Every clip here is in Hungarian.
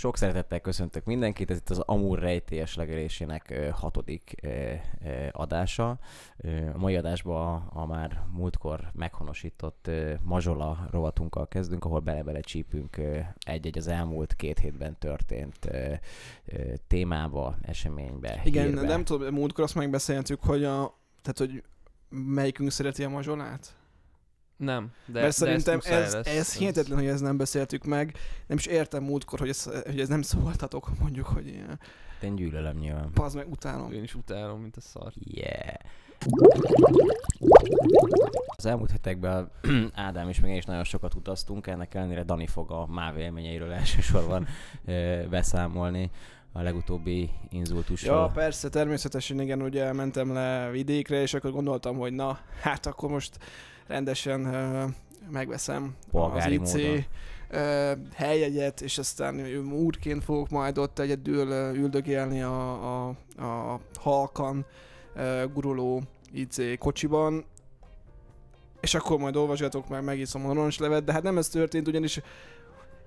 Sok szeretettel köszöntök mindenkit, ez itt az Amur rejtélyes legelésének hatodik adása. A mai adásban a, már múltkor meghonosított Mazsola rovatunkkal kezdünk, ahol bele-bele csípünk egy-egy az elmúlt két hétben történt témába, eseménybe, Igen, hírbe. nem tudom, múltkor azt megbeszéltük, hogy a, tehát, hogy melyikünk szereti a mazsolát? Nem, de, Mert szerintem de ez, ez, lesz. hihetetlen, hogy ezt nem beszéltük meg. Nem is értem múltkor, hogy ez, hogy ez nem szóltatok, mondjuk, hogy ilyen, Én gyűlölöm nyilván. pazd meg, utálom. Én is utálom, mint a szar. Yeah. Az elmúlt hetekben Ádám és meg én is nagyon sokat utaztunk, ennek ellenére Dani fog a MÁV élményeiről elsősorban ö, beszámolni a legutóbbi inzultusról. Ja, persze, természetesen igen, ugye mentem le vidékre, és akkor gondoltam, hogy na, hát akkor most rendesen megveszem Polgári az IC módon. helyegyet, és aztán úrként fogok majd ott egyedül üldögélni a, a, a halkan guruló IC kocsiban, és akkor majd olvasgatok, meg megiszom a narancslevet, de hát nem ez történt, ugyanis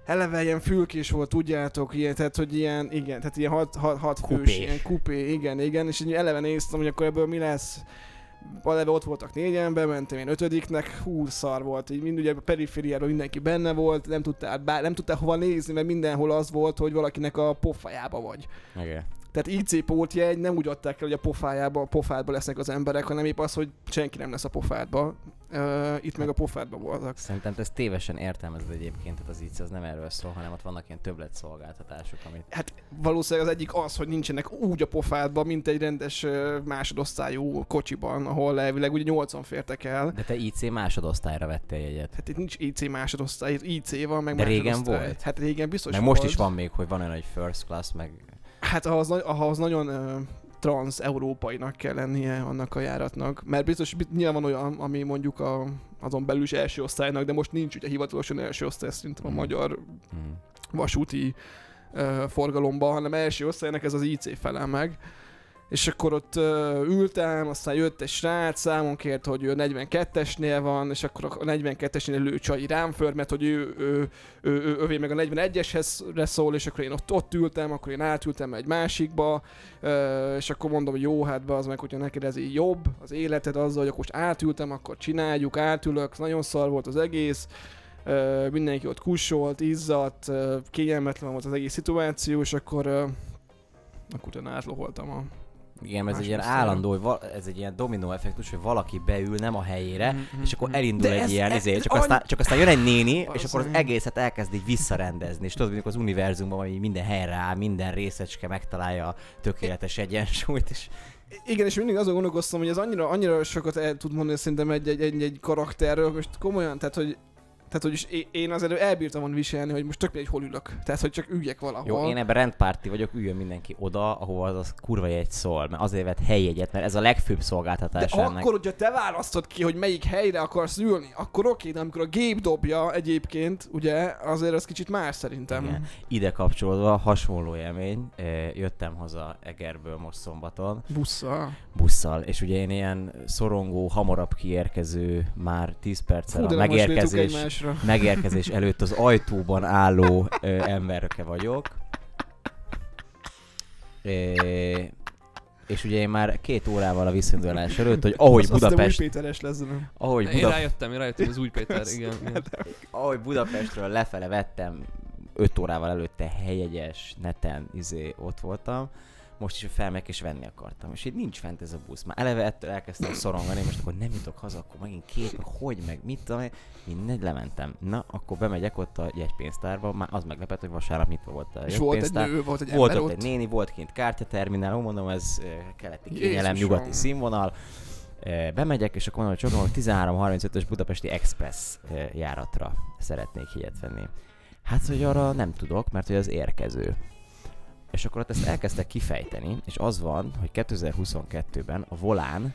eleve ilyen fülkés volt, tudjátok, ilyen, tehát hogy ilyen, igen, tehát ilyen hat, hat, hat fős, Kupés. ilyen kupé, igen, igen, és eleve néztem, hogy akkor ebből mi lesz. Eleve ott voltak négyen, bementem én ötödiknek, hú, szar volt, így mind ugye a perifériáról mindenki benne volt, nem tudtál, bár, nem tudtál hova nézni, mert mindenhol az volt, hogy valakinek a pofájába vagy. Igen. Tehát IC pótjegy nem úgy adták el, hogy a pofájába, a pofádba lesznek az emberek, hanem épp az, hogy senki nem lesz a pofádba. Uh, itt meg a pofádba voltak. Szerintem te ezt tévesen értelmezed egyébként, tehát az IC az nem erről szól, hanem ott vannak ilyen többletszolgáltatások, amit Hát valószínűleg az egyik az, hogy nincsenek úgy a pofádba, mint egy rendes másodosztályú kocsiban, ahol elvileg ugye 80 fértek el. De te IC másodosztályra vettél jegyet. Hát itt nincs IC másodosztály, IC van, meg De régen volt? Hát régen biztos Meg volt. most is van még, hogy van olyan, hogy first class, meg Hát ahhoz, ahhoz nagyon uh, trans-európainak kell lennie annak a járatnak. Mert biztos, nyilván van olyan, ami mondjuk a, azon belül is első osztálynak, de most nincs ugye hivatalosan első osztály szerintem a Mhm. magyar hmm. vasúti uh, forgalomban, hanem első osztálynak ez az IC felel meg. És akkor ott uh, ültem, aztán jött egy srác, számon kért, hogy ő 42-esnél van, és akkor a 42-esnél lő csai rám föl, mert hogy ő, ő, ő, ő, ővé meg a 41-eshez szól, és akkor én ott, ott ültem, akkor én átültem egy másikba, uh, és akkor mondom, hogy jó, hát be az meg, hogyha neked ez így jobb, az életed azzal, hogy akkor most átültem, akkor csináljuk, átülök, nagyon szar volt az egész, Ö, mindenki ott kussolt, izzadt, ö, kényelmetlen volt az egész szituáció, és akkor, ö, akkor utána átloholtam a... Igen, ez egy ilyen állandó, hogy val- ez egy ilyen dominó effektus, hogy valaki beül nem a helyére, Mhm, és akkor mhm. elindul De egy ez- ilyen, ez- izé, ez csak, aztán, csak aztán jön egy néni, és akkor az egészet elkezd így visszarendezni, és tudod, mondjuk az univerzumban, hogy minden helyre áll, minden részecske megtalálja a tökéletes egyensúlyt, és Igen, és mindig azon gondolkoztam, hogy ez annyira, annyira sokat el tud mondani szerintem egy, egy, egy, egy karakterről, most komolyan, tehát hogy tehát, hogy is én- én azért elbírtam volna viselni, hogy most tök mindegy, hol ülök. Tehát, hogy csak üljek valahol. jó, én ebben rendpárti vagyok, üljön mindenki oda, ahova az, az kurva jegy szól, mert azért vett helyjegyet, mert ez a legfőbb de szolgáltatás ennek. akkor, hogyha te választod ki, hogy melyik helyre akarsz ülni, akkor oké, de amikor a gép dobja egyébként, ugye, azért az kicsit más szerintem. Igen. Ide kapcsolódva hasonló élmény, jöttem haza Egerből most szombaton, Busszal. busszal, és ugye én ilyen szorongó, hamarabb kiérkező, már 10 perccel Fú, a de megérkezés, egymásra. megérkezés előtt az ajtóban álló ö, emberke vagyok. É, és ugye én már két órával a visszindulás előtt, hogy ahogy Azt- azt Budapest, Új Péteres lesz, nem? ahogy, Én Buda, rájöttem, én rájöttem, ez új Péter, igen. igen. ahogy Budapestről lefele vettem, 5 órával előtte helyegyes, neten, izé, ott voltam, most is felmegyek és venni akartam. És így nincs fent ez a busz. Már eleve ettől elkezdtem szorongani, most akkor nem jutok haza, akkor megint meg hogy, meg mit tudom én. Mindegy, lementem. Na, akkor bemegyek ott a jegypénztárba, már az meglepett, hogy vasárnap nyitva volt a És volt egy nő, volt egy Volt ember ott ott. egy néni, volt kint kártyaterminál, mondom, ez keleti kényelem, nyugati színvonal. Bemegyek, és akkor mondom, hogy csak 13.35-ös Budapesti Express járatra szeretnék jegyet venni. Hát, hogy arra nem tudok, mert hogy az érkező. És akkor ott ezt elkezdtek kifejteni, és az van, hogy 2022-ben a Volán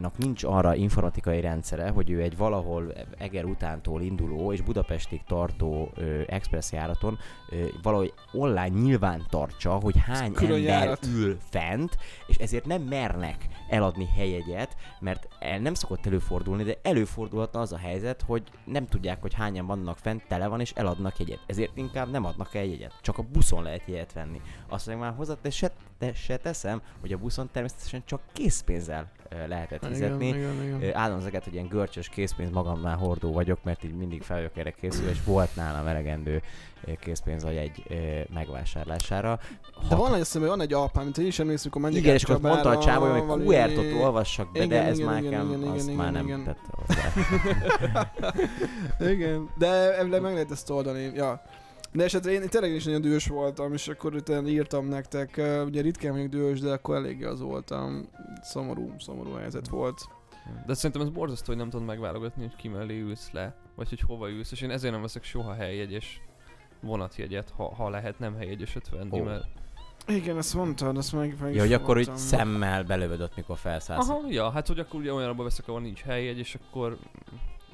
nak nincs arra informatikai rendszere, hogy ő egy valahol Eger utántól induló és Budapestig tartó ö, express járaton ö, valahogy online nyilván tartsa, hogy hány Külön ember járat. ül fent, és ezért nem mernek eladni helyegyet, mert el nem szokott előfordulni, de előfordulhatna az a helyzet, hogy nem tudják, hogy hányan vannak fent, tele van, és eladnak jegyet. Ezért inkább nem adnak el jegyet. Csak a buszon lehet jegyet venni. Azt mondják már hozzá, de se, de se teszem, hogy a buszon természetesen csak készpénzzel lehetett fizetni. Igen, igen, igen. Ö, Állom ezeket, hogy ilyen görcsös készpénz magamnál hordó vagyok, mert így mindig fel vagyok erre készülve, és volt nálam elegendő készpénz a jegy ö, megvásárlására. De Hat- van egy, azt hogy van egy alpám, mint én is emlékszem, amikor menjek igen, és akkor mondta a csávó, hogy valami- QR-tot olvassak be, de ez igen, már igen, nekem, igen, az igen, már nem igen. tett hozzá. Igen, de meg lehet ezt oldani, ja. De esetre én tényleg is nagyon dühös voltam, és akkor utána írtam nektek, ugye ritkán vagyok dühös, de akkor eléggé az voltam. Szomorú, szomorú helyzet volt. De szerintem ez borzasztó, hogy nem tudod megválogatni, hogy ki mellé ülsz le, vagy hogy hova ülsz, és én ezért nem veszek soha helyjegyes vonatjegyet, ha, ha lehet nem helyjegyeset venni, Ó. mert... Igen, ezt mondtad, ezt meg, meg Ja, hogy akkor voltam. szemmel belövöd ott, mikor felszállsz. Aha, ja, hát hogy akkor ugye olyanabba veszek, ahol nincs helyjegy, és akkor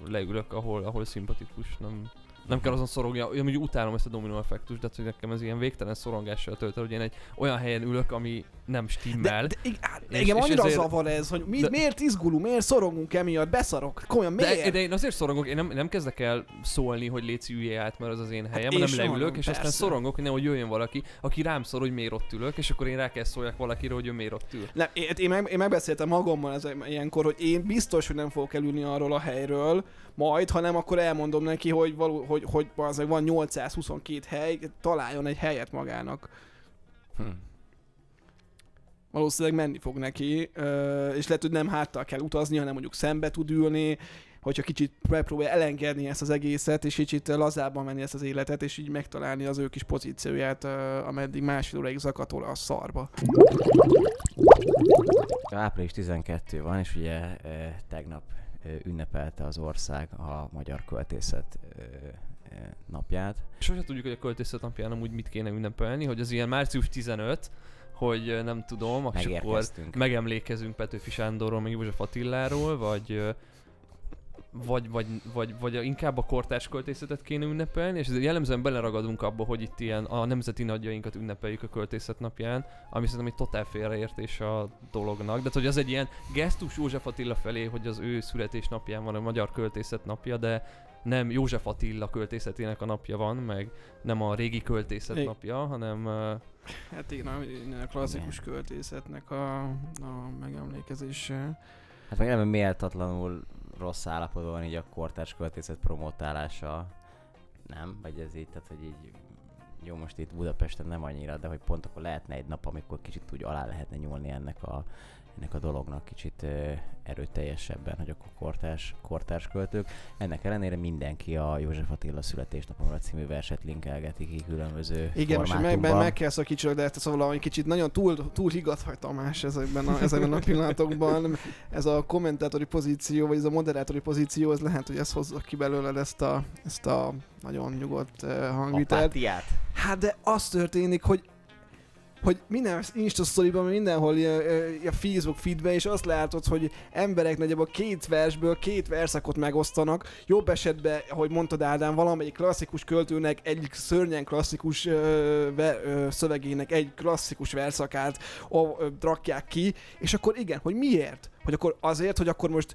leülök, ahol, ahol szimpatikus, nem, nem kell azon szorogni, én mondjuk utálom ezt a domino effektust, de hát, hogy nekem ez ilyen végtelen szorongással tölt el, hogy én egy olyan helyen ülök, ami nem stimmel. De, de, á, És- igen, és annyira ezért- zavar ez, hogy mi, de- miért izgulunk, miért szorongunk emiatt, beszarok, komolyan, miért? De, de én azért szorongok, én nem, nem kezdek el szólni, hogy léci üljé át, mert az az én helyem, én hanem leülök, mondom, és aztán persze. szorongok, hogy nehogy jöjjön valaki, aki rám szól, hogy miért ott ülök, és akkor én rá kell szóljak valakire, hogy ő miért ott ül. Nem, én, én, meg, én megbeszéltem magammal ez, ilyenkor, hogy én biztos, hogy nem fogok elülni arról a helyről, majd, hanem akkor elmondom neki, hogy, való, hogy, hogy az, van 822 hely, találjon egy helyet magának. Hm. Valószínűleg menni fog neki, és lehet, hogy nem háttal kell utazni, hanem mondjuk szembe tud ülni, hogyha kicsit megpróbálja elengedni ezt az egészet, és kicsit lazábban menni ezt az életet, és így megtalálni az ő kis pozícióját, ameddig másfél óráig zakatol a szarba. Április 12 van, és ugye tegnap ünnepelte az ország a magyar költészet napját. Sose tudjuk, hogy a költészet napján amúgy mit kéne ünnepelni, hogy az ilyen március 15, hogy ö, nem tudom, akkor megemlékezünk Petőfi Sándorról, meg József Attiláról, vagy, ö, vagy, vagy, vagy, vagy inkább a kortárs költészetet kéne ünnepelni, és jellemzően beleragadunk abba, hogy itt ilyen a nemzeti nagyjainkat ünnepeljük a költészet napján, ami szerintem egy totál félreértés a dolognak. De hogy az egy ilyen gesztus József Attila felé, hogy az ő születésnapján van a magyar költészet napja, de nem József Attila költészetének a napja van, meg nem a régi költészet Igen. napja, hanem ö, Hát igen, a, klasszikus költészetnek a, a megemlékezése. Hát meg nem méltatlanul rossz állapotban van így a kortárs költészet promotálása. Nem? Vagy ez így, tehát hogy így jó, most itt Budapesten nem annyira, de hogy pont akkor lehetne egy nap, amikor kicsit úgy alá lehetne nyúlni ennek a, ennek a dolognak kicsit erőteljesebben, hogy akkor kortárs, kortárs költők. Ennek ellenére mindenki a József Attila születésnapomra című verset linkelgeti ki különböző Igen, most meg, meg, kell szakítsuk, de ezt szóval egy kicsit nagyon túl, túl higgadt vagy Tamás ezekben a, ezekben a pillanatokban. Ez a kommentátori pozíció, vagy ez a moderátori pozíció, ez lehet, hogy ez hozza ki belőle ezt a, ezt a nagyon nyugodt hangvitelt. Hát de az történik, hogy hogy minden Insta sztoriban, mindenhol ilyen Facebook feedben, és azt látod, hogy emberek nagyjából két versből két verszakot megosztanak. Jobb esetben, ahogy mondtad Ádám, valamelyik klasszikus költőnek egy szörnyen klasszikus ö, ve, ö, szövegének egy klasszikus verszakát ö, ö, rakják ki, és akkor igen, hogy miért? Hogy akkor azért, hogy akkor most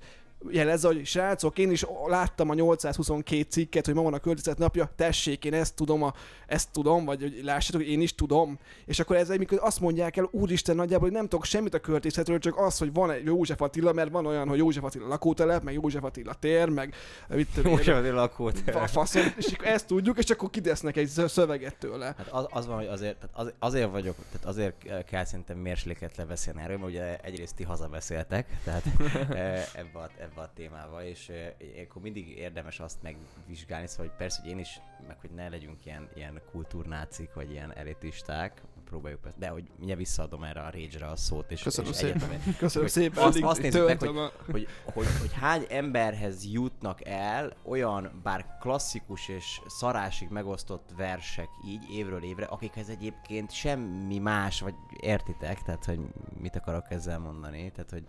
jelezze, hogy srácok, én is láttam a 822 cikket, hogy ma van a költészet napja, tessék, én ezt tudom, a, ezt tudom, vagy hogy lássátok, hogy én is tudom. És akkor ez amikor azt mondják el, úristen nagyjából, hogy nem tudok semmit a költészetről, csak az, hogy van egy József Attila, mert van olyan, hogy József Attila lakótelep, meg József Attila tér, meg mit tudom József Attila lakót. fa- faszom, és akkor ezt tudjuk, és akkor kidesznek egy szö- szöveget tőle. Hát az, az van, hogy azért, tehát az, azért vagyok, tehát azért kell szerintem mérsléket lebeszélni erről, mert ugye egyrészt ti hazabeszéltek, tehát eh, ebbe a, ebbe a témába, és akkor mindig érdemes azt megvizsgálni, szóval hogy persze, hogy én is, meg hogy ne legyünk ilyen, ilyen kultúrnácik, vagy ilyen elitisták, próbáljuk be. De hogy mindjárt visszaadom erre a rage a szót, és, Köszönöm és szépen. egyetemen- Köszönöm Hogy szépen. azt- azt nézzük meg, hogy, hogy, hogy, hogy hány emberhez jutnak el olyan bár klasszikus és szarásig megosztott versek így évről évre, akikhez egyébként semmi más, vagy értitek, tehát hogy mit akarok ezzel mondani, tehát hogy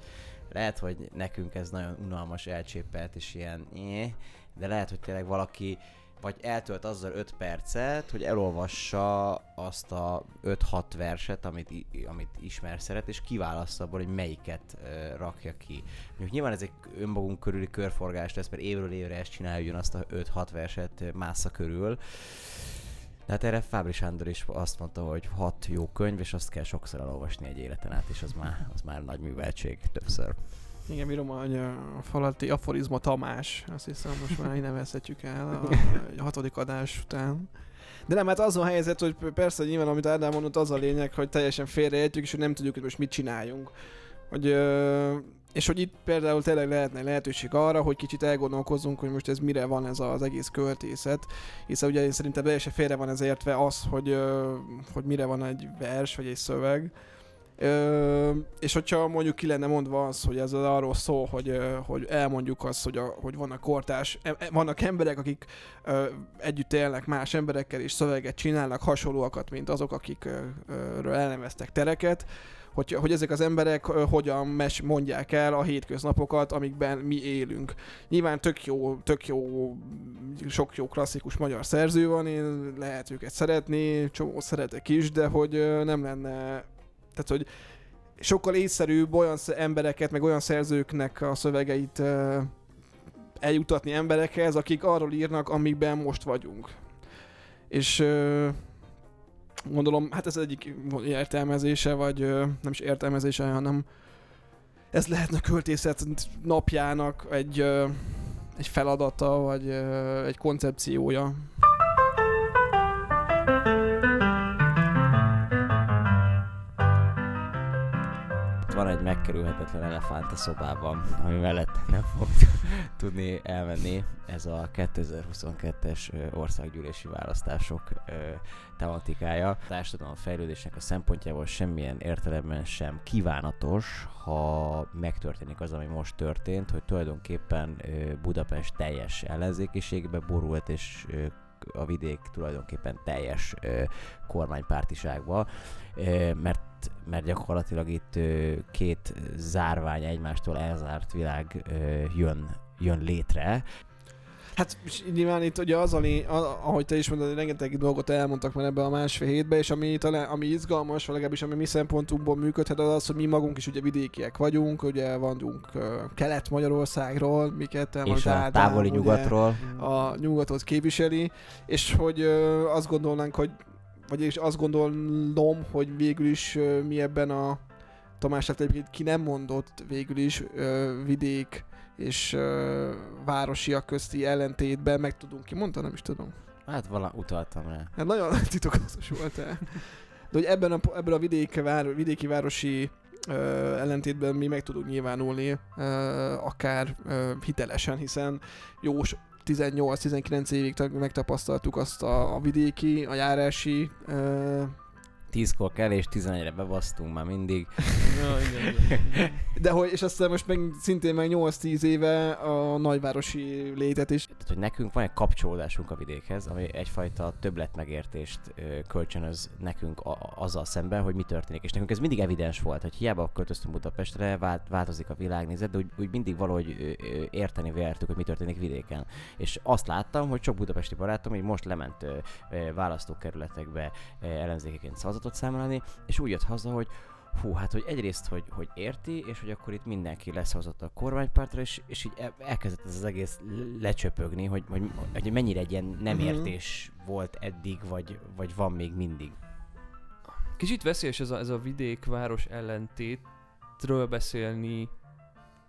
lehet, hogy nekünk ez nagyon unalmas, elcsépelt és ilyen, de lehet, hogy tényleg valaki vagy eltölt azzal 5 percet, hogy elolvassa azt a 5-6 verset, amit, amit ismer, szeret, és kiválaszt abból, hogy melyiket uh, rakja ki. Mondjuk nyilván ez egy önmagunk körüli körforgás lesz, mert évről évre ezt csináljon azt a 5-6 verset másza körül. De hát erre Fábri Sándor is azt mondta, hogy hat jó könyv, és azt kell sokszor elolvasni egy életen át, és az már, az már nagy műveltség többször. Igen, mi hogy a falatti aforizma Tamás, azt hiszem most már így nevezhetjük el a, a hatodik adás után. De nem, hát az a helyzet, hogy persze hogy nyilván, amit Ádám mondott, az a lényeg, hogy teljesen félreértjük, és hogy nem tudjuk, hogy most mit csináljunk. Hogy, ö, és hogy itt például tényleg lehetne lehetőség arra, hogy kicsit elgondolkozzunk, hogy most ez mire van ez az egész költészet. Hiszen ugye én szerintem teljesen félre van ez értve az, hogy, hogy mire van egy vers vagy egy szöveg. Ö, és hogyha mondjuk ki lenne mondva az, hogy ez az arról szól, hogy, hogy elmondjuk azt, hogy, a, hogy vannak kortás, e- e- vannak emberek, akik ö, együtt élnek más emberekkel, és szöveget csinálnak hasonlóakat, mint azok, akikről elneveztek tereket, hogy, hogy ezek az emberek hogyan mes mondják el a hétköznapokat, amikben mi élünk. Nyilván tök jó, tök jó, sok jó klasszikus magyar szerző van, én lehet őket szeretni, csomó szeretek is, de hogy nem lenne tehát, hogy sokkal észszerűbb olyan embereket, meg olyan szerzőknek a szövegeit eljutatni emberekhez, akik arról írnak, amikben most vagyunk. És gondolom, hát ez egyik értelmezése, vagy nem is értelmezése, hanem ez lehetne költészet napjának egy, egy feladata, vagy egy koncepciója. Van egy megkerülhetetlen elefánt a szobában, ami mellett nem fog tudni elmenni. Ez a 2022-es ö, országgyűlési választások tematikája. A társadalom fejlődésnek a szempontjából semmilyen értelemben sem kívánatos, ha megtörténik az, ami most történt, hogy tulajdonképpen Budapest teljes ellenzékiségbe borult, és a vidék tulajdonképpen teljes kormánypártiságba, mert mert gyakorlatilag itt két zárvány egymástól elzárt világ jön, jön létre. Hát nyilván itt ugye az, ami, ahogy te is mondod, hogy rengeteg dolgot elmondtak már ebbe a másfél hétbe, és ami, talán, ami izgalmas, vagy legalábbis ami mi szempontunkból működhet, az az, hogy mi magunk is ugye vidékiek vagyunk, ugye vagyunk uh, Kelet-Magyarországról, miket elmondta és a Ádám, távoli ugye, nyugatról. a nyugatot képviseli, és hogy ö, azt gondolnánk, hogy vagyis azt gondolom, hogy végül is ö, mi ebben a Tamás tehát egyébként ki nem mondott végül is ö, vidék és ö, városiak közti ellentétben meg tudunk ki, mondta, nem is tudom. Hát vala utaltam rá. Hát nagyon titokzatos volt el. De hogy ebben a, ebben a vidéki, vár, vidéki városi ö, ellentétben mi meg tudunk nyilvánulni, ö, akár ö, hitelesen, hiszen jó s- 18-19 évig megtapasztaltuk azt a, a vidéki, a járási ö, Tízkor kell és 11-re bebasztunk már mindig. Ja, igen, igen, igen. de hogy, és aztán most meg szintén meg 8-10 éve a nagyvárosi létet is. Tehát, hogy nekünk van egy kapcsolódásunk a vidékhez, ami egyfajta többletmegértést kölcsönöz nekünk a, azzal szemben, hogy mi történik. És nekünk ez mindig evidens volt, hogy hiába költöztünk Budapestre, vált, változik a világnézet, de úgy, úgy mindig valahogy érteni véltük, hogy mi történik vidéken. És azt láttam, hogy sok budapesti barátom így most lement választókerületekbe ellenzékeként szavazatot számolni, és úgy jött haza, hogy hú, hát hogy egyrészt, hogy, hogy érti, és hogy akkor itt mindenki leszavazott a kormánypártra, és, és így el- elkezdett ez az egész lecsöpögni, hogy, hogy, hogy mennyire egy ilyen nem Mhm. értés volt eddig, vagy, vagy van még mindig. Kicsit veszélyes ez a, ez a vidék-város ellentétről beszélni,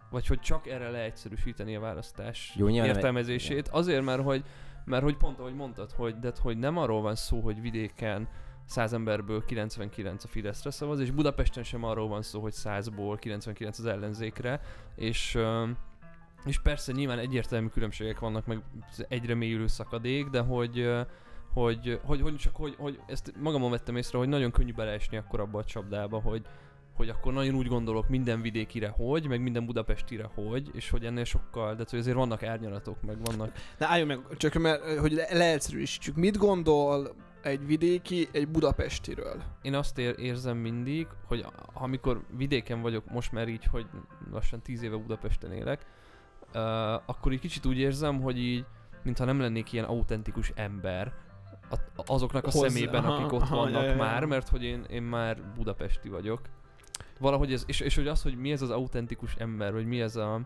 vagy hogy csak erre leegyszerűsíteni a választás Jó, nyilván értelmezését. Azért, mert hogy, mert hogy pont ahogy mondtad, hogy, de hogy nem arról van szó, hogy vidéken 100 emberből 99 a Fideszre szavaz, és Budapesten sem arról van szó, hogy 100-ból 99 az ellenzékre, és és persze nyilván egyértelmű különbségek vannak, meg egyre mélyülő szakadék, de hogy, hogy, hogy, hogy csak hogy, hogy ezt magamon vettem észre, hogy nagyon könnyű beleesni akkor abba a csapdába, hogy, hogy akkor nagyon úgy gondolok minden vidékire hogy, meg minden budapestire hogy, és hogy ennél sokkal, de hogy azért vannak árnyalatok, meg vannak. De álljunk meg, csak mert, hogy le- leegyszerűsítsük. Mit gondol egy vidéki, egy budapestiről? Én azt ér, érzem mindig, hogy amikor vidéken vagyok, most már így, hogy lassan 10 éve Budapesten élek, uh, akkor így kicsit úgy érzem, hogy így, mintha nem lennék ilyen autentikus ember azoknak a Hozzá- szemében, akik ott aha, vannak ja, ja, ja. már, mert hogy én, én már budapesti vagyok. Valahogy ez, és, és hogy az, hogy mi ez az autentikus ember, vagy mi ez a...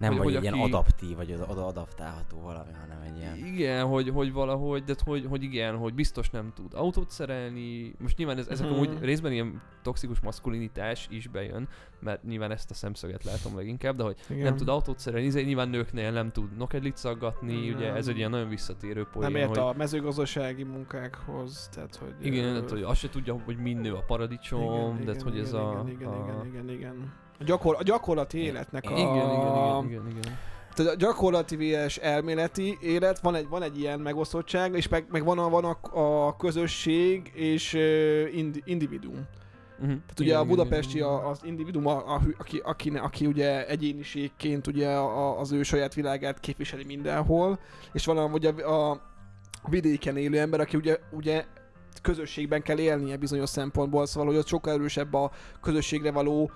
Nem Hogy- vagy hogy ilyen aki- adaptív, vagy oda adaptálható valami, hanem egy ilyen... Igen, hogy, hogy valahogy, de hogy, hogy igen, hogy biztos nem tud autót szerelni. Most nyilván ez, ezek Mhm. amúgy részben ilyen toxikus maszkulinitás is bejön, mert nyilván ezt a szemszöget látom leginkább, de hogy Igen. nem tud autót szerelni, izé, nyilván nőknél nem tud nokedlit szaggatni, Igen. ugye ez egy ilyen nagyon visszatérő poén, Nem ért hogy a mezőgazdasági munkákhoz, tehát hogy... igen, ö, tehát, hogy azt se tudja, hogy mind nő a paradicsom, igen, de igen, hogy ez igen, a... Igen, a... igen, igen, igen. A, gyakor, a gyakorlati életnek a... Igen, igen, igen, igen, igen. Tehát a gyakorlati vs elméleti élet, van egy, van egy ilyen megosztottság, és meg, meg van, a, van a, a közösség és ö, indi, individuum. Uh-huh. Tehát ugye a budapesti a, az individuum, a, a, aki, aki, aki ugye egyéniségként ugye a, az ő saját világát képviseli mindenhol, és van a, ugye a, a vidéken élő ember, aki ugye, ugye közösségben kell élnie bizonyos szempontból, szóval hogy ott sokkal erősebb a közösségre való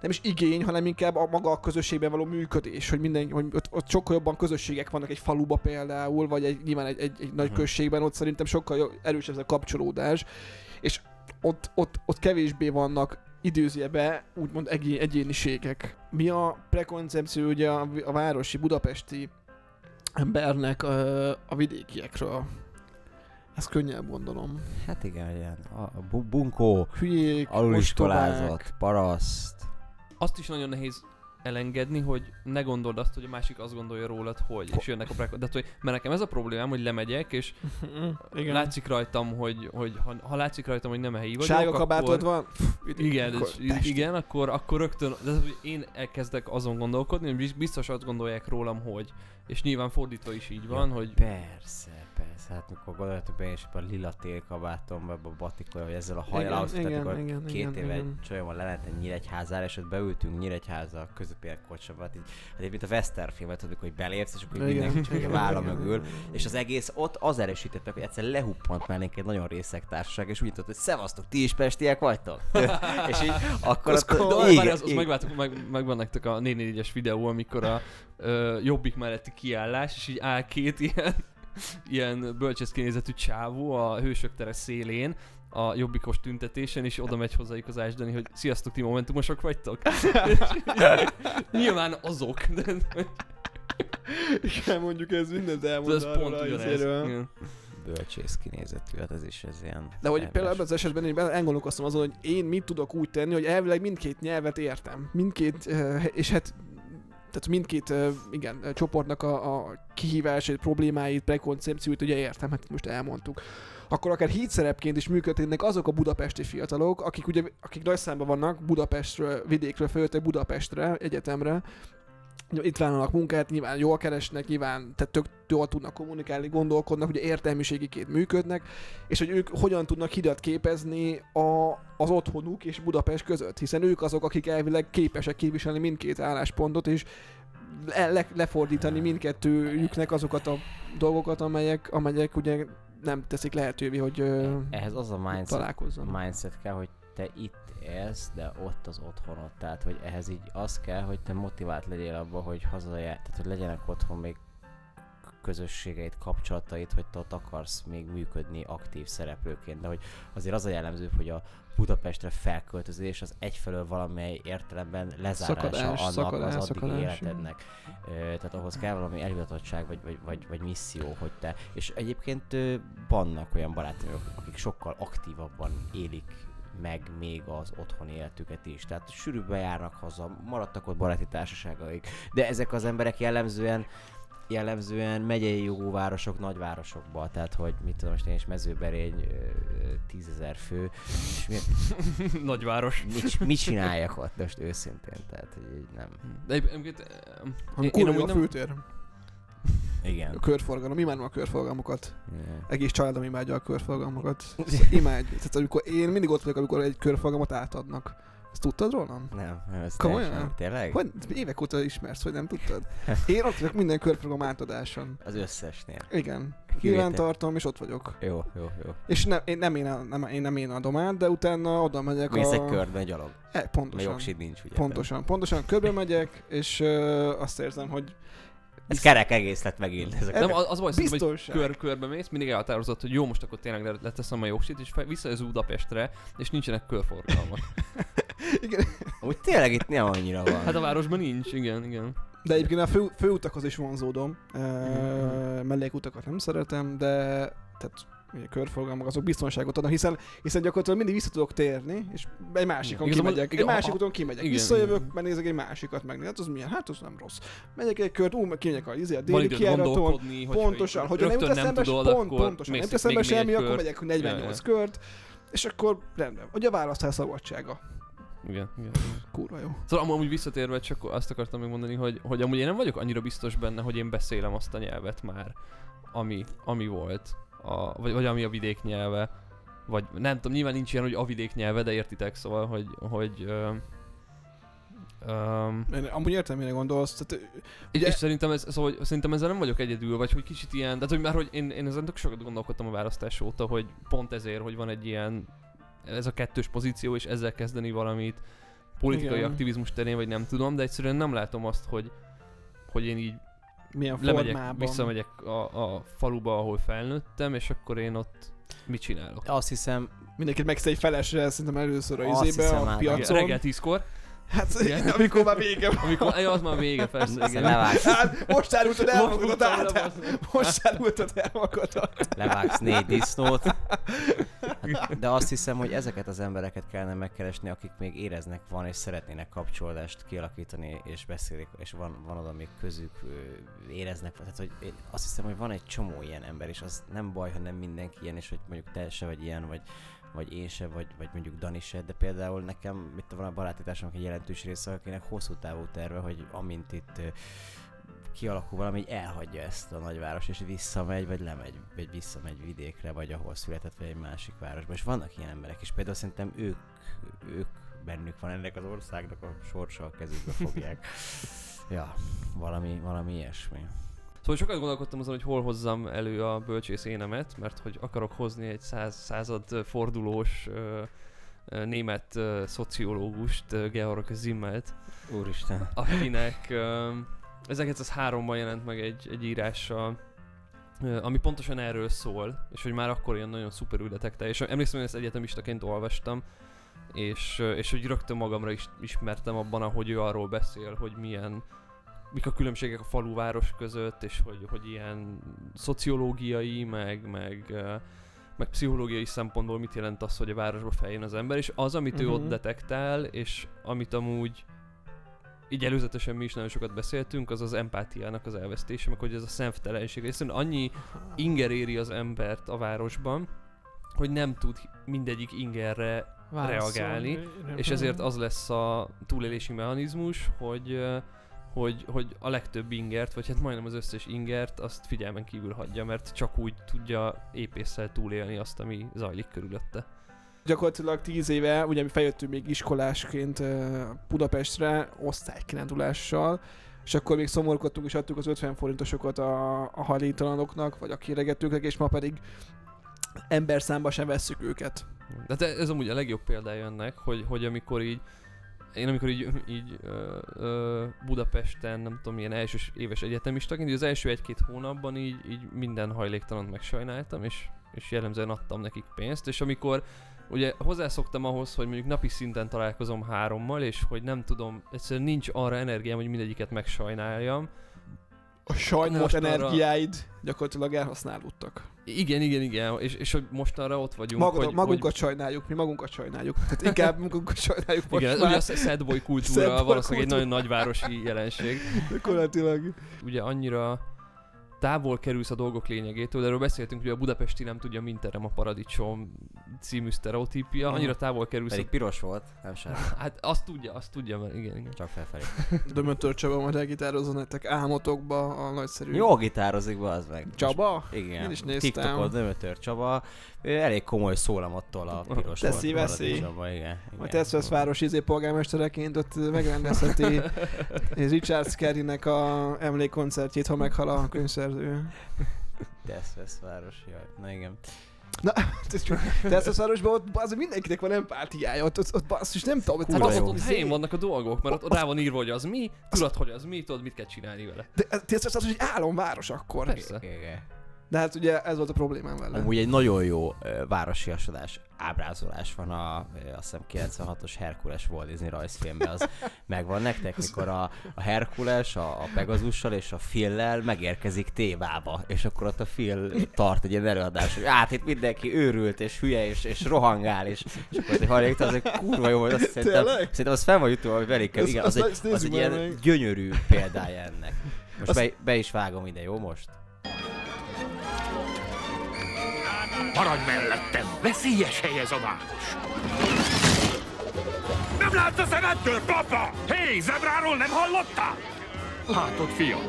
nem is igény, hanem inkább a maga a közösségben való működés, hogy minden, hogy ott, ott sokkal jobban közösségek vannak egy faluba például, vagy egy, nyilván egy, egy, egy nagy Mhm. községben, ott szerintem sokkal erősebb ez a kapcsolódás, és ott, ott, ott kevésbé vannak időzőbe úgymond egyé, egyéniségek. Mi a prekoncepció ugye a, a városi, budapesti embernek a, a vidékiekről? Ezt könnyen gondolom. Hát igen, ilyen a, a bu- bunkó, Hülyék, aluliskolázott, paraszt. Azt is nagyon nehéz elengedni, hogy ne gondold azt, hogy a másik azt gondolja rólad, hogy, és jönnek a prekon. De hogy, mert nekem ez a problémám, hogy lemegyek, és Igen. látszik rajtam, hogy, hogy ha, ha látszik rajtam, hogy nem a helyi vagyok, akkor... kabátod van? Igen, Akkor és, igen, akkor, akkor rögtön, de hogy én elkezdek azon gondolkodni, hogy biztos azt gondolják rólam, hogy. És nyilván fordítva is így van, Ja, hogy Persze, persze. Hát mikor gondoljátok be, és a lila télkabátomba, ebbe a batikóra, hogy ezzel a hajjal Igen, auszoltak, igen, két igen, éve egy igen. csajommal lementem Nyíregyházára, és ott beültünk Nyíregyháza a közepén kocsaba, hát így, hát így, mint a Western filmet, tudod, hogy belépsz, és akkor mindenki csak a válla mögül. És az egész ott az erősített, hogy egyszer lehuppant mellénk egy nagyon részeg társaság, és úgy tudod, hogy szevasztok, ti is pestiek vagytok? és így akkor Az várj, igen, az, az igen. megváltok, meg, megvan nektek a 4-4-es videó, amikor a ö, jobbik melletti kiállás, és így áll két ilyen, ilyen bölcsész kinézetű csávó a hősök tere szélén, a jobbikos tüntetésen, és oda megy hozzájuk az ásdani, hogy sziasztok, ti momentumosok vagytok? Nyilván azok, de Igen, mondjuk ez mindent elmond ez arról pont ugyanez. bölcsész kinézetű, hát ez is ez ilyen... De hogy például ebben az esetben én elgondolkoztam azon, hogy én mit tudok úgy tenni, hogy elvileg mindkét nyelvet értem. Mindkét, eh, és hát tehát mindkét, igen, csoportnak a, a kihívásait, problémáit, prekoncepcióit ugye értem, hát most elmondtuk. Akkor akár hídszerepként is működnének azok a budapesti fiatalok, akik ugye, akik nagy számban vannak Budapestről, vidékről feljöttek Budapestre, egyetemre, itt vállalnak munkát, nyilván jól keresnek, nyilván tehát tök jól tudnak kommunikálni, gondolkodnak, ugye értelmiségiként működnek, és hogy ők hogyan tudnak hidat képezni a, az otthonuk és Budapest között, hiszen ők azok, akik elvileg képesek képviselni mindkét álláspontot, és le, le, lefordítani mindkettőjüknek azokat a dolgokat, amelyek, amelyek ugye nem teszik lehetővé, hogy Ehhez az a mindset, találkozzanak. mindset kell, hogy te itt élsz, de ott az otthonod. Tehát, hogy ehhez így az kell, hogy te motivált legyél abba, hogy hazajár, tehát, hogy legyenek otthon még közösségeit, kapcsolatait, hogy te ott akarsz még működni aktív szereplőként, de hogy azért az a jellemző, hogy a Budapestre felköltözés az egyfelől valamely értelemben lezárása Szakadás, annak szakadás, az addigi szakadás, életednek. Ö, tehát ahhoz kell valami elhivatottság, vagy, vagy, vagy, vagy misszió, hogy te... És egyébként ö, vannak olyan barátaim, akik sokkal aktívabban élik meg még az otthoni életüket is. Tehát sűrűbben járnak haza, maradtak ott baráti társaságaik, de ezek az emberek jellemzően jellemzően megyei jogú városok, nagyvárosokban, tehát hogy mit tudom, most én is mezőberény, tízezer fő, és miért, Nagyváros. mit, mit csinálják ott most őszintén, tehát hogy így nem. De egyébként... eh, Hanem én kurva amúgy a nem- főtér. Igen. A körforgalom, imádom a körforgalmakat. Igen. Egész családom imádja a körforgalmakat. Imádj. Tehát amikor én mindig ott vagyok, amikor egy körforgalmat átadnak. Ezt tudtad rólam? Nem, nem, ez Komolyan? teljesen- Tényleg? Hogy évek óta ismersz, hogy nem tudtad? Én ott vagyok minden körprogram átadáson. Az összesnél. Igen. Nyilván tartom, és ott vagyok. Jó, jó, jó. És nem, én, nem, én, nem, én nem én adom át, de utána oda megyek Mész a... egy körbe gyalog. E, pontosan. jogsid nincs, ugye? Pontosan, pontosan körbe megyek, és ö, azt érzem, hogy Ez kerek egész lett megint. Ezek Nem, az, az baj, szerintem, hogy biztonság. kör, körbe mész, mindig elhatározott, hogy jó, most akkor tényleg le- leteszem a jogsit, és fe- visszajössz Budapestre, és nincsenek körforgalmak. Igen. Úgy tényleg itt nem annyira van. Hát a városban nincs, igen, igen. De egyébként a fő, főutakhoz is vonzódom. Uh, mellékutakat nem szeretem, de tehát ugye körforgalmak azok biztonságot adnak, hiszen, hiszen gyakorlatilag mindig vissza tudok térni, és egy másikon Igazából- kimegyek. Egy igen, másik a- úton kimegyek. igen, Visszajövök, igen. megnézek egy másikat meg. Hát az milyen? Hát az nem rossz. Megyek egy kört, ú, meg kimegyek a, izé, a déli kiáraton. hogy Pontosan, hogy nem jut nem tudod, pont, pontosan, nem még- még semmi, egy akkor megyek 48 Ja, ja. kört, és akkor rendben. Ugye a választás szabadsága. Igen, igen. Kurva jó. Szóval amúgy visszatérve csak azt akartam még mondani, hogy, hogy amúgy én nem vagyok annyira biztos benne, hogy én beszélem azt a nyelvet már, ami, ami volt, a, vagy, vagy ami a vidék nyelve, vagy nem tudom, nyilván nincs ilyen, hogy a vidék nyelve, de értitek, szóval, hogy, hogy öm, öm, Én amúgy értem, mire gondolsz. Tehát, és, ugye, és szerintem, ez, szóval, hogy szerintem ezzel nem vagyok egyedül, vagy hogy kicsit ilyen, tehát hogy már hogy én, én ezen tök sokat gondolkodtam a választás óta, hogy pont ezért, hogy van egy ilyen, ez a kettős pozíció, és ezzel kezdeni valamit politikai Igen. aktivizmus terén, vagy nem tudom, de egyszerűen nem látom azt, hogy, hogy én így milyen lemegyek, formában. visszamegyek a, a faluba, ahol felnőttem, és akkor én ott mit csinálok? Azt hiszem, Mindenkit megsz egy felesre, szerintem először a Azt izébe, hiszem a piacon. Reggel tízkor, Hát, Igen. amikor már vége van. amikor, ja, az már vége, persze, igen. levágsz, Hát, most árultad el magadat Most árultad el magadat. levágsz négy disznót. De azt hiszem, hogy ezeket az embereket kellene megkeresni, akik még éreznek van, és szeretnének kapcsolódást kialakítani, és beszélik, és van, van oda még közük, éreznek, tehát hogy én azt hiszem, hogy van egy csomó ilyen ember, és az nem baj, ha nem mindenki ilyen, és hogy mondjuk te se vagy ilyen, vagy, vagy én se, vagy, vagy mondjuk Dani se, de például nekem itt van a barátításomnak egy jelentős része, akinek hosszú távú terve, hogy amint itt kialakul valami, így elhagyja ezt a nagyváros, és visszamegy, vagy lemegy, vagy visszamegy vidékre, vagy ahol született, vagy egy másik városba. És vannak ilyen emberek is, például szerintem ők, ők bennük van ennek az országnak a sorsa a kezükbe fogják. ja, valami, valami ilyesmi. Szóval sokat gondolkodtam azon, hogy hol hozzam elő a bölcsész énemet, mert hogy akarok hozni egy száz, század fordulós ö, ö, német ö, szociológust, ö, Georg Zimmelt, Úristen. akinek ö, 1903-ban jelent meg egy, egy írása, ö, ami pontosan erről szól, és hogy már akkor ilyen nagyon szuperül detekte, és emlékszem, hogy ezt egyetemistaként olvastam, és, és hogy rögtön magamra is ismertem abban, ahogy ő arról beszél, hogy milyen mik a különbségek a faluváros között, és hogy, hogy ilyen szociológiai, meg, meg, meg pszichológiai szempontból mit jelent az, hogy a városba feljön az ember, és az, amit ő ott Mhm. detektál, és amit amúgy így előzetesen mi is nagyon sokat beszéltünk, az az empátiának az elvesztése, meg hogy ez a szemtelenség. Egyszerűen annyi inger éri az embert a városban, hogy nem tud mindegyik ingerre reagálni, és ezért az lesz a túlélési mechanizmus, hogy, hogy, hogy a legtöbb ingert, vagy hát majdnem az összes ingert, azt figyelmen kívül hagyja, mert csak úgy tudja épésszel túlélni azt, ami zajlik körülötte. Gyakorlatilag 10 éve, ugye mi feljöttünk még iskolásként Budapestre osztálykirándulással, és akkor még szomorkodtunk és adtuk az 50 forintosokat a, a hajléktalanoknak, vagy a kéregetőknek, és ma pedig ember számba sem vesszük őket. De hát ez amúgy a legjobb példája ennek, hogy, hogy amikor így én amikor így, így ö, ö, Budapesten, nem tudom, milyen elsős éves egyetemistaként, az első egy-két hónapban így, így minden hajléktalant megsajnáltam, és, és jellemzően adtam nekik pénzt, és amikor ugye hozzászoktam ahhoz, hogy mondjuk napi szinten találkozom hárommal, és hogy nem tudom, egyszerűen nincs arra energiám, hogy mindegyiket megsajnáljam. A sajnálat Most arra- energiáid gyakorlatilag elhasználódtak. Igen, igen, igen, és, és hogy mostanra ott vagyunk, Magad, hogy, magunkat hogy sajnáljuk, mi magunkat sajnáljuk. Tehát inkább magunkat sajnáljuk most igen, már. ugye a sad boy kultúra Sad boy valószínűleg egy kultúra. nagyon nagyvárosi jelenség. Gyakorlatilag. ugye annyira távol kerülsz a dolgok lényegétől, de erről beszéltünk, hogy a budapesti nem tudja minterem a paradicsom című sztereotípia, annyira távol kerülsz. Pedig piros volt, nem sem. Hát azt tudja, azt tudja, mert igen, igen. Csak felfelé. Dömötör Csaba majd elgitározza nektek álmotokba a nagyszerű... Jó gitározik be az meg. Csaba? Igen. Én is néztem. TikTokon Dömötör Csaba. Ő elég komoly szólam attól a piros Teszi, volt veszi. Csaba, igen. Majd igen. Teszvesz város izé polgármestereként ott megrendezheti Richard Scarry-nek a emlékkoncertjét, ha meghal a könyvszerző. Teszvesz város, jaj. Na igen. Teszvesz városban ott az mindenkinek van empátiája, ott, ott, ott basszus, nem tudom, Hát ott, ott helyén vannak a dolgok, mert ott, ott rá van írva, hogy az mi, tudod, hogy az mi, tudod, mit kell csinálni vele. De Teszvesz város egy álomváros akkor. Persze. Igen. De hát ugye ez volt a problémám vele. Amúgy egy nagyon jó városiasodás ábrázolás van a, azt hiszem 96-os Herkules Walt Disney rajzfilmben, az megvan nektek, mikor a, a Herkules a, a Pegazussal és a Phil-lel megérkezik Tévába, és akkor ott a Phil tart egy ilyen előadás, hogy át itt mindenki őrült, és hülye, és, és rohangál, és, és akkor hogy hallják, az egy kurva jó azt szerintem, szerintem az fel van jutva, hogy velik, igen, az, egy, az egy ilyen gyönyörű példája ennek. Most be, be is vágom ide, jó most? Maradj mellettem! Veszélyes hely ez a város! Nem látsz a szemettől, papa? Hé, zebráról nem hallottál? Látod, fiam?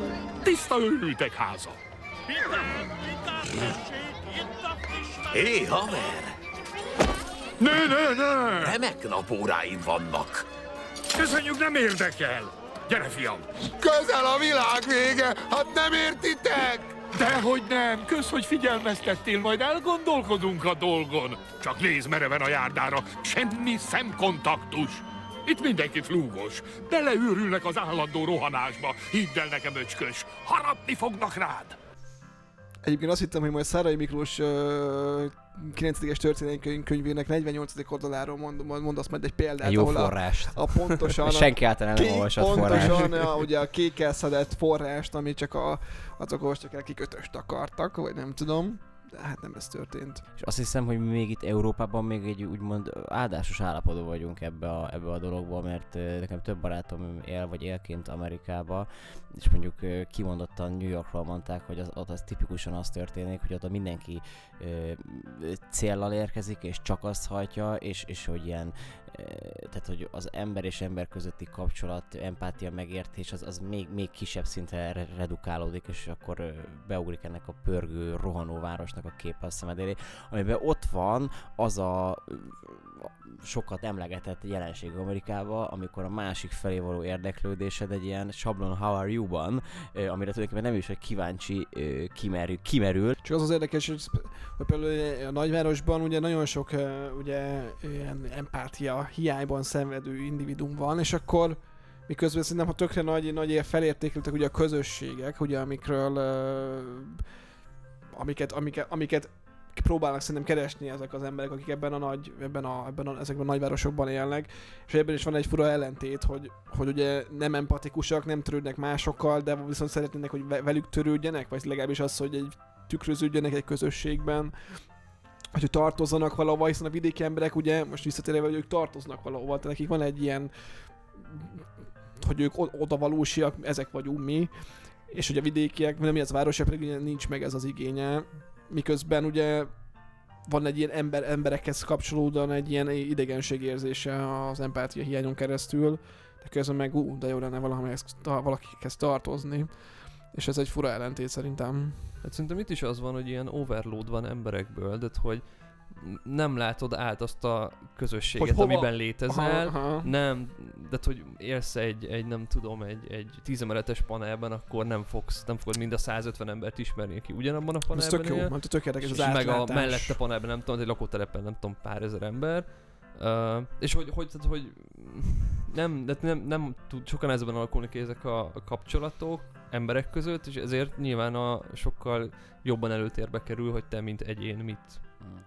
Tiszta őrültek háza. Hé, haver! Nő, nő, nő! Remek napóráim vannak. Köszönjük, nem érdekel! Gyere, fiam! Közel a világ vége, hát nem értitek? Dehogy nem! Kösz, hogy figyelmeztettél, majd elgondolkodunk a dolgon. Csak nézd mereven a járdára, semmi szemkontaktus. Itt mindenki flúgos. Beleőrülnek az állandó rohanásba. Hidd el nekem, öcskös, harapni fognak rád. Egyébként azt hittem, hogy majd Szárai Miklós ö, 9-es történelmi könyvének 48. oldaláról mond, mondasz majd egy példát, Egy jó ahol a, forrást. a pontosan a, Senki által nem olvasott forrás. pontosan a, ugye a szedett forrást, ami csak a, azok olvastak el, akik ötöst akartak, vagy nem tudom. Hát nem ez történt. És azt hiszem, hogy még itt Európában még egy úgymond áldásos állapotban vagyunk ebbe a, ebbe a dologba, mert nekem több barátom él, vagy élként Amerikába, és mondjuk kimondottan New Yorkról mondták, hogy az, ott az tipikusan az történik, hogy ott mindenki ö, céllal érkezik, és csak azt hajtja, és, és hogy ilyen, tehát hogy az ember és ember közötti kapcsolat, empátia, megértés, az, az még, még kisebb szintre re- redukálódik, és akkor beugrik ennek a pörgő, rohanó városnak a képe a szemed elé, amiben ott van az a sokat emlegetett jelenség Amerikában, amikor a másik felé való érdeklődésed egy ilyen sablon how are you-ban, amire tulajdonképpen nem is, hogy kíváncsi kimerül, kimerül, Csak az az érdekes, hogy, például a nagyvárosban ugye nagyon sok ugye, ilyen empátia hiányban szenvedő individum van, és akkor miközben szerintem, ha tökre nagy, nagy felértékeltek ugye a közösségek, ugye amikről ö, amiket, amiket, amiket próbálnak szerintem keresni ezek az emberek, akik ebben a nagy, ebben a, ebben a, ezekben a nagyvárosokban élnek, és ebben is van egy fura ellentét, hogy, hogy ugye nem empatikusak, nem törődnek másokkal, de viszont szeretnének, hogy ve- velük törődjenek, vagy legalábbis az, hogy egy tükröződjenek egy közösségben, hogy tartozzanak valahova, hiszen a vidéki emberek ugye, most visszatérve, hogy ők tartoznak valahova, tehát nekik van egy ilyen, hogy ők oda valósiak, ezek vagyunk mi, és ugye a vidékiek, nem mi az városiak, pedig nincs meg ez az igénye, miközben ugye van egy ilyen ember, emberekhez kapcsolódóan egy ilyen idegenségérzése az empátia hiányon keresztül, de közben meg ú, de jó lenne valamihez, ta, valakihez tartozni. És ez egy fura ellentét szerintem. Hát szerintem itt is az van, hogy ilyen overload van emberekből, de hogy nem látod át azt a közösséget, Hogy amiben létezel. Aha, aha. Nem, de hogy élsz egy, egy nem tudom, egy, egy tízemeletes panelben, akkor nem fogsz, nem fogod mind a 150 embert ismerni, aki ugyanabban a Ez panelben tök jó, él. mert tök érdekes és az meg a átlátás. mellette panelben, nem tudom, egy lakótelepen, nem tudom, pár ezer ember. Uh, és hogy, hogy, tehát, hogy nem, de nem, nem tud sokan ezben alakulni ki ezek a, a kapcsolatok emberek között, és ezért nyilván a sokkal jobban előtérbe kerül, hogy te, mint egyén mit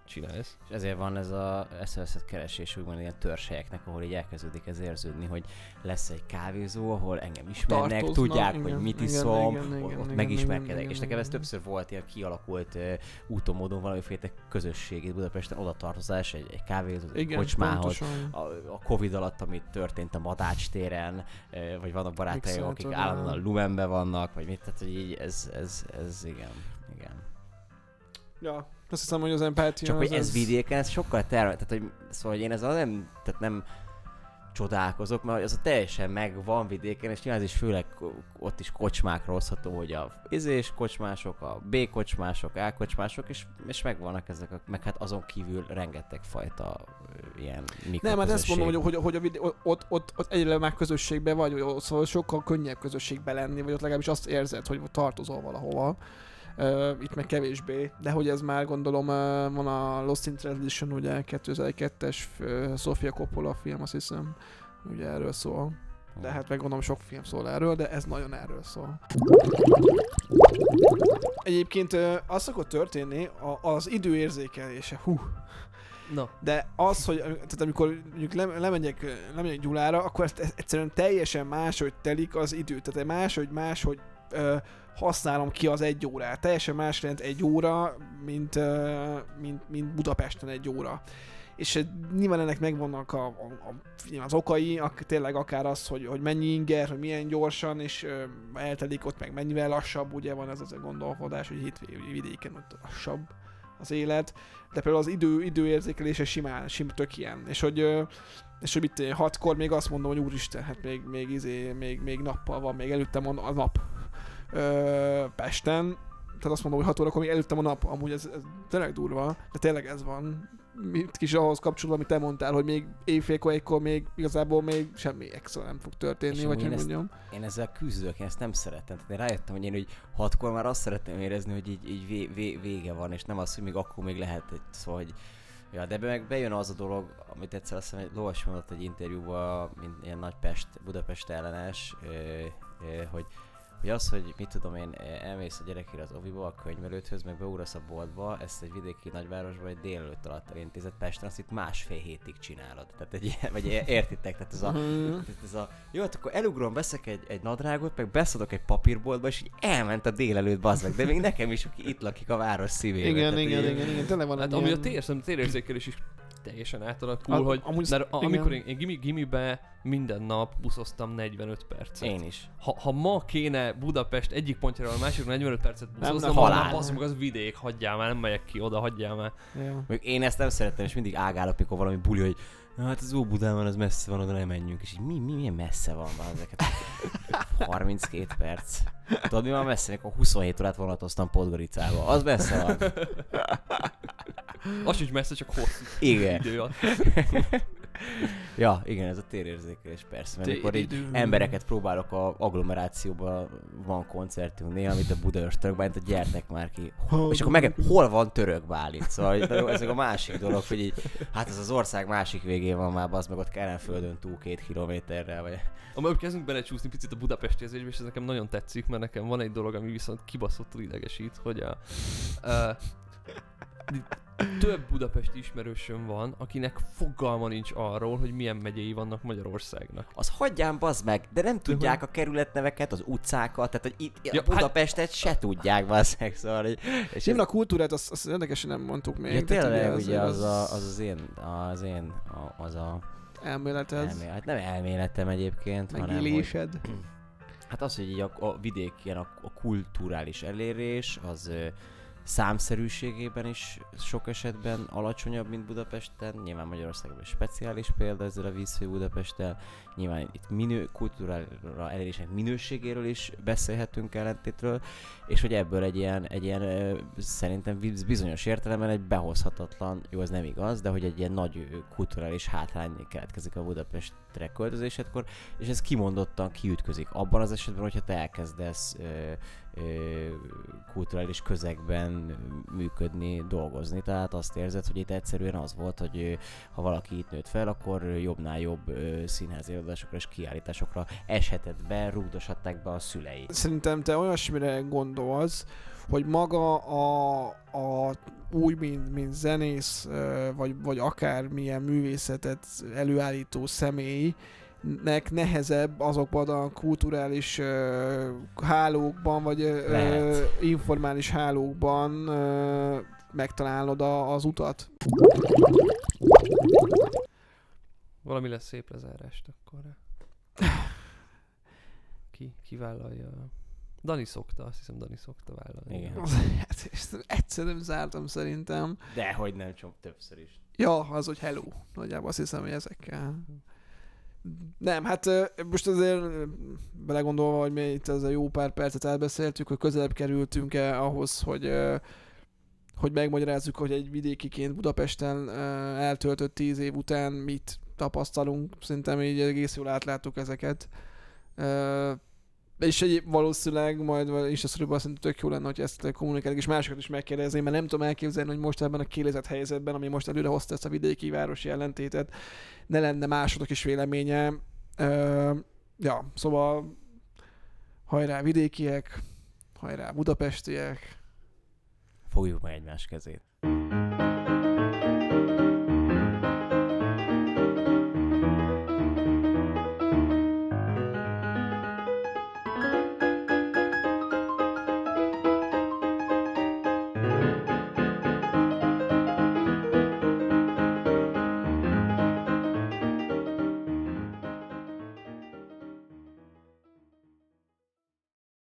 csinálsz. És ezért van ez a eszeveszett keresés, úgymond ilyen törzshelyeknek, ahol így elkezdődik ez érződni, hogy lesz egy kávézó, ahol engem ismernek, Tartoznak, tudják, igen, hogy mit igen, iszom, igen, igen, ott igen, megismerkedek. igen, és igen, nekem ez igen. többször volt ilyen kialakult uh, úton, módon valamiféle közösség itt Budapesten, oda tartozás, egy, egy kávézó, egy Igen, kocsmához, a, a Covid alatt, amit történt a Madács téren, eh, vagy vannak barátaim, akik Mixoltad, állandóan a ja. Lumenben vannak, vagy mit, tehát hogy így ez, ez, ez igen, igen. Ja, Azt hiszem, hogy az empátia Csak az, hogy ez az- vidéken, ez sokkal terve, tehát hogy, szóval hogy én ezzel nem, tehát nem csodálkozok, mert az a teljesen megvan vidéken, és nyilván ez is főleg ott is kocsmákra hozható, hogy a izés kocsmások, a B kocsmások, A kocsmások, és, és megvannak ezek, a, meg hát azon kívül rengeteg fajta ilyen Nem, hát ezt mondom, hogy, hogy, hogy a vid- ott, ott, ott egyre már közösségben vagy, ott szóval sokkal könnyebb közösségben lenni, vagy ott legalábbis azt érzed, hogy tartozol valahova. Uh, itt meg kevésbé, de hogy ez már gondolom uh, van a Lost in Translation, ugye 2002-es uh, Sofia Coppola film, azt hiszem, ugye erről szól. De hát meg gondolom sok film szól erről, de ez nagyon erről szól. Egyébként az szokott történni, a, az időérzékelése, hú, Na, de az, hogy tehát amikor mondjuk le, lemegyek, lemegyek Gyulára, akkor ezt, ezt egyszerűen teljesen máshogy telik az idő. Tehát máshogy, máshogy ö, használom ki az egy órát. Teljesen más jelent egy óra, mint, mint, mint Budapesten egy óra. És nyilván ennek megvannak a, a, a, az okai, ak, tényleg akár az, hogy, hogy mennyi inger, hogy milyen gyorsan, és ö, eltelik ott meg mennyivel lassabb, ugye van ez az a gondolkodás, hogy hétvégén vidéken ott lassabb az élet, de például az idő, időérzékelése simán, sim tök ilyen. És hogy, ö, és hogy itt hatkor még azt mondom, hogy úristen, hát még, még, izé, még, még nappal van, még előttem a, a nap ö, Pesten, tehát azt mondom, hogy 6 órakor még előttem a nap, amúgy ez, ez tényleg durva, de tényleg ez van. Mit kis ahhoz kapcsolódva, amit te mondtál, hogy még éjfélkor, egykor még igazából még semmi extra nem fog történni, És vagy hogy ezt- mondjam. Én ezzel küzdök, én ezt nem szeretem. Tehát én rájöttem, hogy én hogy hatkor már azt szeretném érezni, hogy így, így vé, vé, vége van, és nem az, hogy még akkor még lehet, egy, szóval, hogy Ja, de be meg bejön az a dolog, amit egyszer azt hiszem, lovas mondott egy interjúban, mint ilyen nagy Pest, Budapest ellenes, ö, ö, hogy hogy az, hogy mit tudom én, elmész a gyerekére az oviba, a könyvelődhöz, meg beugrasz a boltba, ezt egy vidéki nagyvárosba egy délelőtt alatt elintézett Pesten, azt itt másfél hétig csinálod. Tehát egy ilyen, vagy értitek, tehát ez a, tehát ez a, jó, hát akkor elugrom, veszek egy, egy nadrágot, meg beszadok egy papírboltba, és így elment a délelőtt, bazd meg. De még nekem is, aki itt lakik a város szívében. Igen, tehát igen, így- igen, igen, tényleg van hát ami a ilyen- tér, szerintem térérzékelés is teljesen átalakul, A- hogy amúgy- mert a, amikor én, én gimi, gimibe minden nap buszoztam 45 percet. Én is. Ha, ha ma kéne Budapest egyik pontjára a másikra 45 percet Nem, buszoznom, nem, halál. az meg az vidék, hagyjál már, nem megyek ki oda, hagyjál már. Ja. Még én ezt nem szerettem, és mindig ágálok, mikor valami buli, hogy Na, hát az Óbudán az messze van, oda nem menjünk. És így mi, mi, milyen messze van már ezeket? 32 perc. Tudod, mi van messze? Mikor 27 órát vonatoztam Podgoricába. Az messze van. Az is messze, csak hosszú Igen. idő alatt. Ja, igen, ez a térérzékelés persze. Mert amikor így embereket próbálok a agglomerációban, van koncertünk néha, amit a Budaörs török Bálint, hogy gyertek már ki. És akkor meg, hol van török Bálint? Szóval ez a másik dolog, hogy így, hát ez az ország másik végén van már, az meg ott Kelenföldön túl két kilométerrel, vagy Amikor kezdünk belecsúszni picit a budapesti érzésbe, és ez nekem nagyon tetszik, mert nekem van egy dolog, ami viszont kibaszottul idegesít, hogy a, a több budapesti ismerősöm van, akinek fogalma nincs arról, hogy milyen megyei vannak Magyarországnak. az hagyján bazd meg, de nem tudják a kerületneveket, az utcákat, tehát hogy itt Ja, hát- Budapestet se tudják bazd meg, szóval, hogy, és Simra kultúrát, azt, azt érdekesen nem mondtuk még. Ja, tehát tényleg, ugye ez- az, a, az az én, az én, a, az a elméleted, elmé, hát nem elméletem egyébként, hanem hogy, megélésed. hát az, hogy így a, a vidék ilyen a, a kulturális elérés, az ö, számszerűségében is sok esetben alacsonyabb, mint Budapesten. Nyilván Magyarországban is speciális példa ezzel a vízfő Budapesttel. Nyilván itt minő, kultúrára elérésnek minőségéről is beszélhetünk ellentétről, és hogy ebből egy ilyen, egy ilyen szerintem biz- bizonyos értelemben egy behozhatatlan, jó, ez nem igaz, de hogy egy ilyen nagy kulturális hátrány keletkezik a Budapestre költözésedkor, és ez kimondottan kiütközik abban az esetben, hogyha te elkezdesz ö, ö, kulturális közegben működni, dolgozni. Tehát azt érzed, hogy itt egyszerűen az volt, hogy ha valaki itt nőtt fel, akkor jobbnál jobb ö, színházi előadásokra és kiállításokra eshetett be, rúgdoshatták be a szülei. Szerintem te olyasmire gondolsz, hogy maga a, a úgy, mint, mint zenész, vagy, vagy akár milyen művészetet előállító személy, nek nehezebb azokban a kulturális ö, hálókban, vagy Lehet. informális hálókban ö, megtalálod a, az utat. Valami lesz szép lezárást akkor. Ki, ki vállalja? Dani szokta, azt hiszem Dani szokta vállalni. Igen. Hát, egyszer nem zártam szerintem. De hogy nem, csak többször is. Ja, az, hogy hello. Nagyjából azt hiszem, hogy ezekkel. Nem, hát most azért belegondolva, hogy mi itt ez a jó pár percet elbeszéltük, hogy közelebb kerültünk-e ahhoz, hogy hogy megmagyarázzuk, hogy egy vidékiként Budapesten eltöltött tíz év után mit tapasztalunk. Szerintem így egész jól átláttuk ezeket. És egy, valószínűleg majd is a szorúban szerintem tök jó lenne, hogy ezt kommunikáljuk, és másokat is megkérdezni, mert nem tudom elképzelni, hogy most ebben a kiélezett helyzetben, ami most előre hozta ezt a vidéki városi ellentétet, ne lenne másodok is véleménye. Ja, szóval hajrá vidékiek, hajrá budapestiek, Fogjuk meg egymás kezét.